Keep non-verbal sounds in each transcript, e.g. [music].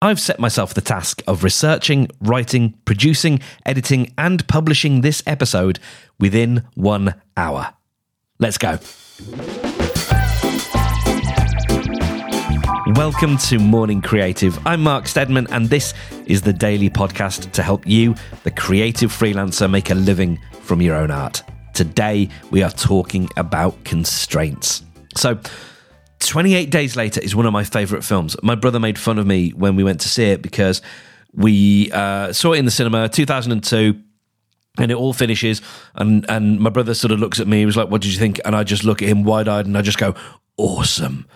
I've set myself the task of researching, writing, producing, editing, and publishing this episode within one hour. Let's go. Welcome to Morning Creative. I'm Mark Steadman, and this is the daily podcast to help you, the creative freelancer, make a living from your own art. Today, we are talking about constraints. So, 28 Days Later is one of my favorite films. My brother made fun of me when we went to see it because we uh, saw it in the cinema 2002 and it all finishes and and my brother sort of looks at me he was like what did you think and i just look at him wide-eyed and i just go awesome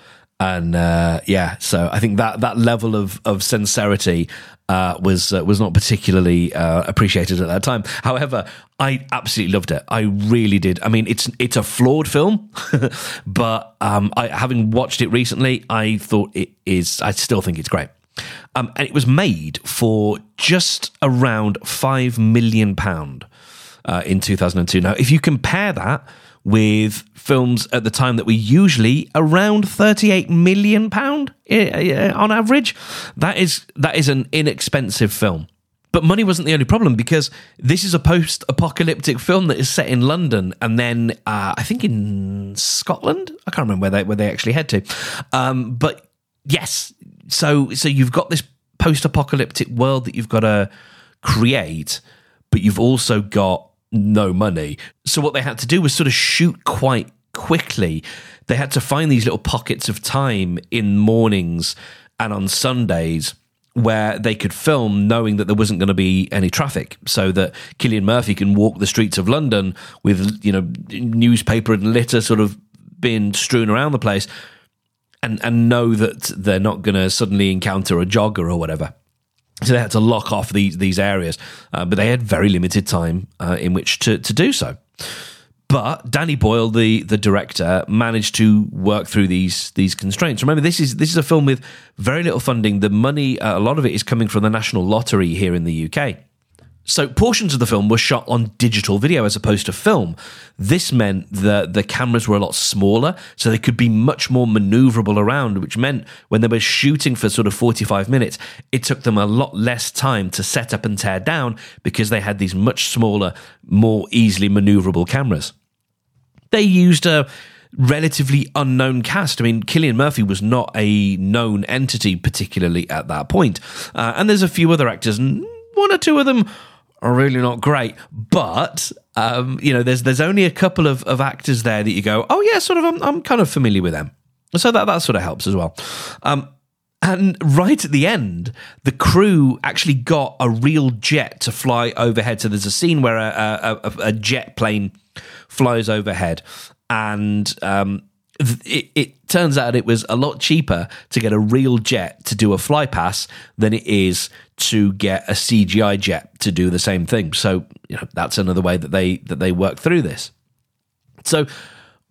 and uh, yeah so i think that that level of of sincerity uh, was uh, was not particularly uh, appreciated at that time. However i absolutely loved it. I really did. I mean it's it's a flawed film [laughs] but um, I, having watched it recently i thought it is i still think it's great. Um, and it was made for just around five million pound uh, in 2002. Now, if you compare that with films at the time that were usually around 38 million pound on average, that is that is an inexpensive film. But money wasn't the only problem because this is a post-apocalyptic film that is set in London and then uh, I think in Scotland. I can't remember where they where they actually head to. Um, but yes, so so you've got this post-apocalyptic world that you've got to create, but you've also got no money. So what they had to do was sort of shoot quite quickly. They had to find these little pockets of time in mornings and on Sundays where they could film knowing that there wasn't going to be any traffic so that Cillian Murphy can walk the streets of London with you know newspaper and litter sort of being strewn around the place and and know that they're not going to suddenly encounter a jogger or whatever so they had to lock off these these areas, uh, but they had very limited time uh, in which to to do so. But Danny Boyle, the the director, managed to work through these these constraints. Remember, this is this is a film with very little funding. The money, uh, a lot of it, is coming from the National Lottery here in the UK. So portions of the film were shot on digital video as opposed to film. This meant that the cameras were a lot smaller, so they could be much more maneuverable around, which meant when they were shooting for sort of 45 minutes, it took them a lot less time to set up and tear down because they had these much smaller, more easily maneuverable cameras. They used a relatively unknown cast. I mean, Cillian Murphy was not a known entity, particularly at that point. Uh, and there's a few other actors, and one or two of them are really not great. But um, you know, there's there's only a couple of, of actors there that you go, oh yeah, sort of. I'm, I'm kind of familiar with them, so that that sort of helps as well. Um, and right at the end, the crew actually got a real jet to fly overhead. So there's a scene where a, a, a jet plane flies overhead, and um, it, it, turns out it was a lot cheaper to get a real jet to do a fly pass than it is to get a CGI jet to do the same thing. So you know that's another way that they that they work through this. So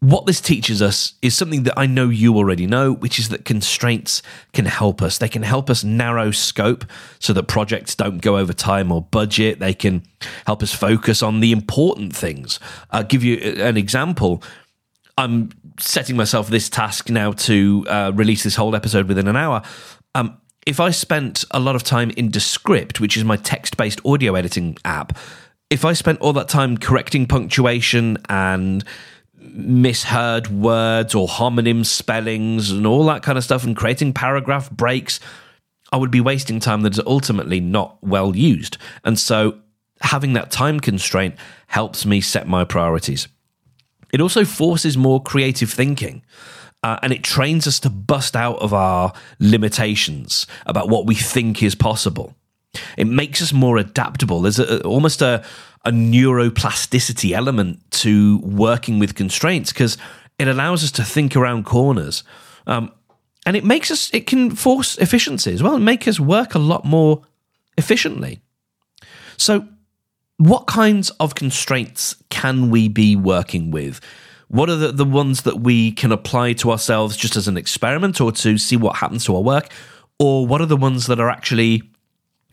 what this teaches us is something that I know you already know, which is that constraints can help us. They can help us narrow scope so that projects don't go over time or budget. They can help us focus on the important things. I'll give you uh, an example. I'm setting myself this task now to uh, release this whole episode within an hour. Um, if I spent a lot of time in Descript, which is my text based audio editing app, if I spent all that time correcting punctuation and misheard words or homonym spellings and all that kind of stuff and creating paragraph breaks, I would be wasting time that is ultimately not well used. And so having that time constraint helps me set my priorities. It also forces more creative thinking. Uh, and it trains us to bust out of our limitations about what we think is possible. It makes us more adaptable. There's a, almost a, a neuroplasticity element to working with constraints because it allows us to think around corners. Um, and it makes us, it can force efficiency as well and make us work a lot more efficiently. So, what kinds of constraints can we be working with? What are the, the ones that we can apply to ourselves just as an experiment or to see what happens to our work? Or what are the ones that are actually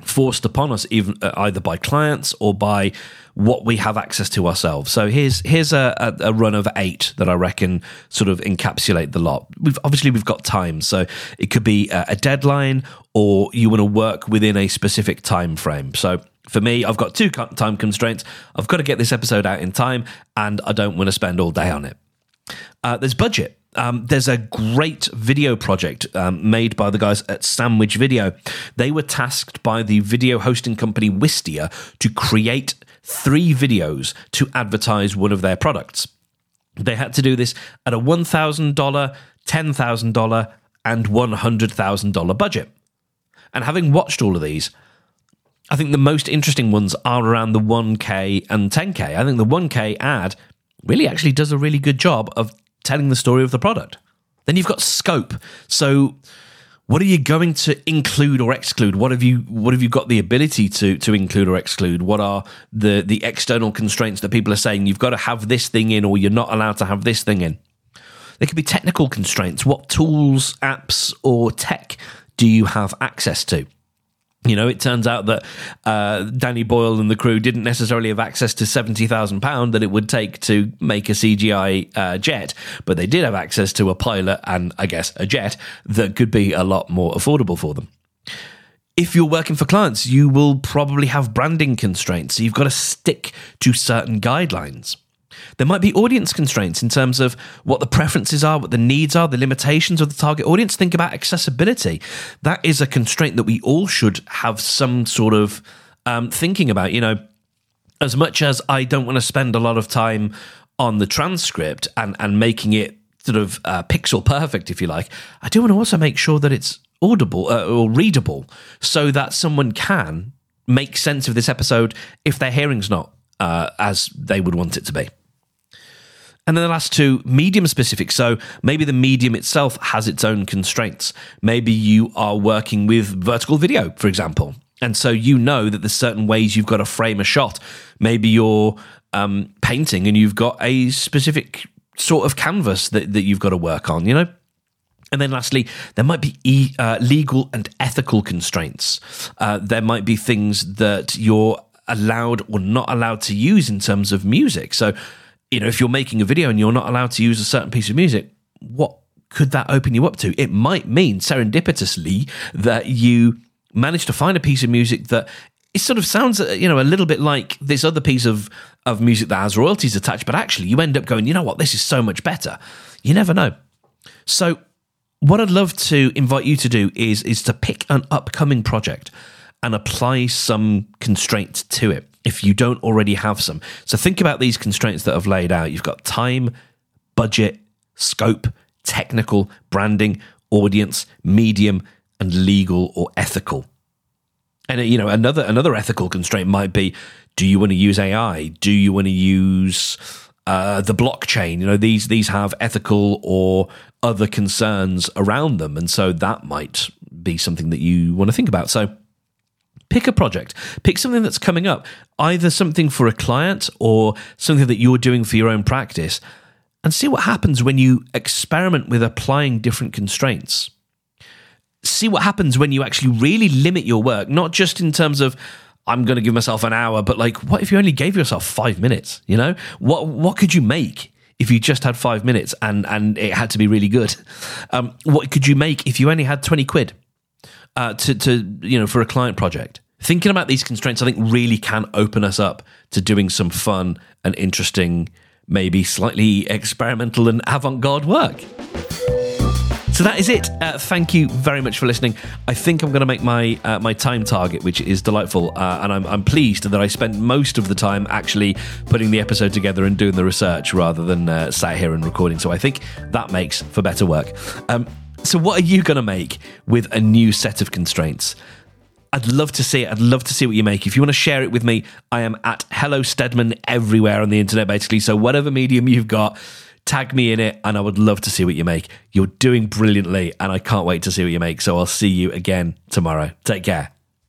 forced upon us even uh, either by clients or by what we have access to ourselves. So here's here's a, a, run of eight that I reckon sort of encapsulate the lot. We've obviously we've got time, so it could be a, a deadline or you want to work within a specific time frame. So for me, I've got two time constraints. I've got to get this episode out in time, and I don't want to spend all day on it. Uh, there's budget. Um, there's a great video project um, made by the guys at Sandwich Video. They were tasked by the video hosting company Wistia to create three videos to advertise one of their products. They had to do this at a $1,000, $10,000, and $100,000 budget. And having watched all of these, I think the most interesting ones are around the 1K and 10K. I think the 1K ad really actually does a really good job of telling the story of the product. Then you've got scope. So what are you going to include or exclude what have you what have you got the ability to to include or exclude what are the the external constraints that people are saying you've got to have this thing in or you're not allowed to have this thing in there could be technical constraints what tools apps or tech do you have access to you know, it turns out that uh, Danny Boyle and the crew didn't necessarily have access to seventy thousand pound that it would take to make a CGI uh, jet, but they did have access to a pilot and I guess a jet that could be a lot more affordable for them. If you're working for clients, you will probably have branding constraints. So you've got to stick to certain guidelines. There might be audience constraints in terms of what the preferences are, what the needs are, the limitations of the target audience. Think about accessibility. That is a constraint that we all should have some sort of um, thinking about. You know, as much as I don't want to spend a lot of time on the transcript and, and making it sort of uh, pixel perfect, if you like, I do want to also make sure that it's audible uh, or readable so that someone can make sense of this episode if their hearing's not uh, as they would want it to be. And then the last two, medium specific. So maybe the medium itself has its own constraints. Maybe you are working with vertical video, for example. And so you know that there's certain ways you've got to frame a shot. Maybe you're um, painting and you've got a specific sort of canvas that, that you've got to work on, you know? And then lastly, there might be e- uh, legal and ethical constraints. Uh, there might be things that you're allowed or not allowed to use in terms of music. So you know, if you're making a video and you're not allowed to use a certain piece of music, what could that open you up to? It might mean serendipitously that you manage to find a piece of music that it sort of sounds, uh, you know, a little bit like this other piece of of music that has royalties attached, but actually you end up going, you know what, this is so much better. You never know. So, what I'd love to invite you to do is is to pick an upcoming project and apply some constraints to it if you don't already have some. So think about these constraints that I've laid out. You've got time, budget, scope, technical, branding, audience, medium, and legal or ethical. And you know, another another ethical constraint might be: Do you want to use AI? Do you want to use uh, the blockchain? You know, these these have ethical or other concerns around them, and so that might be something that you want to think about. So pick a project, pick something that's coming up, either something for a client or something that you're doing for your own practice, and see what happens when you experiment with applying different constraints. See what happens when you actually really limit your work, not just in terms of I'm going to give myself an hour, but like, what if you only gave yourself five minutes? You know, what what could you make if you just had five minutes and and it had to be really good? Um, what could you make if you only had twenty quid? Uh, to, to you know for a client project. Thinking about these constraints, I think, really can open us up to doing some fun and interesting, maybe slightly experimental and avant-garde work. So that is it. Uh, thank you very much for listening. I think I'm going to make my uh, my time target, which is delightful, uh, and I'm, I'm pleased that I spent most of the time actually putting the episode together and doing the research rather than uh, sat here and recording. So I think that makes for better work. Um, so, what are you going to make with a new set of constraints? I'd love to see it. I'd love to see what you make. If you want to share it with me, I am at Hello Steadman everywhere on the internet, basically. So, whatever medium you've got, tag me in it, and I would love to see what you make. You're doing brilliantly, and I can't wait to see what you make. So, I'll see you again tomorrow. Take care.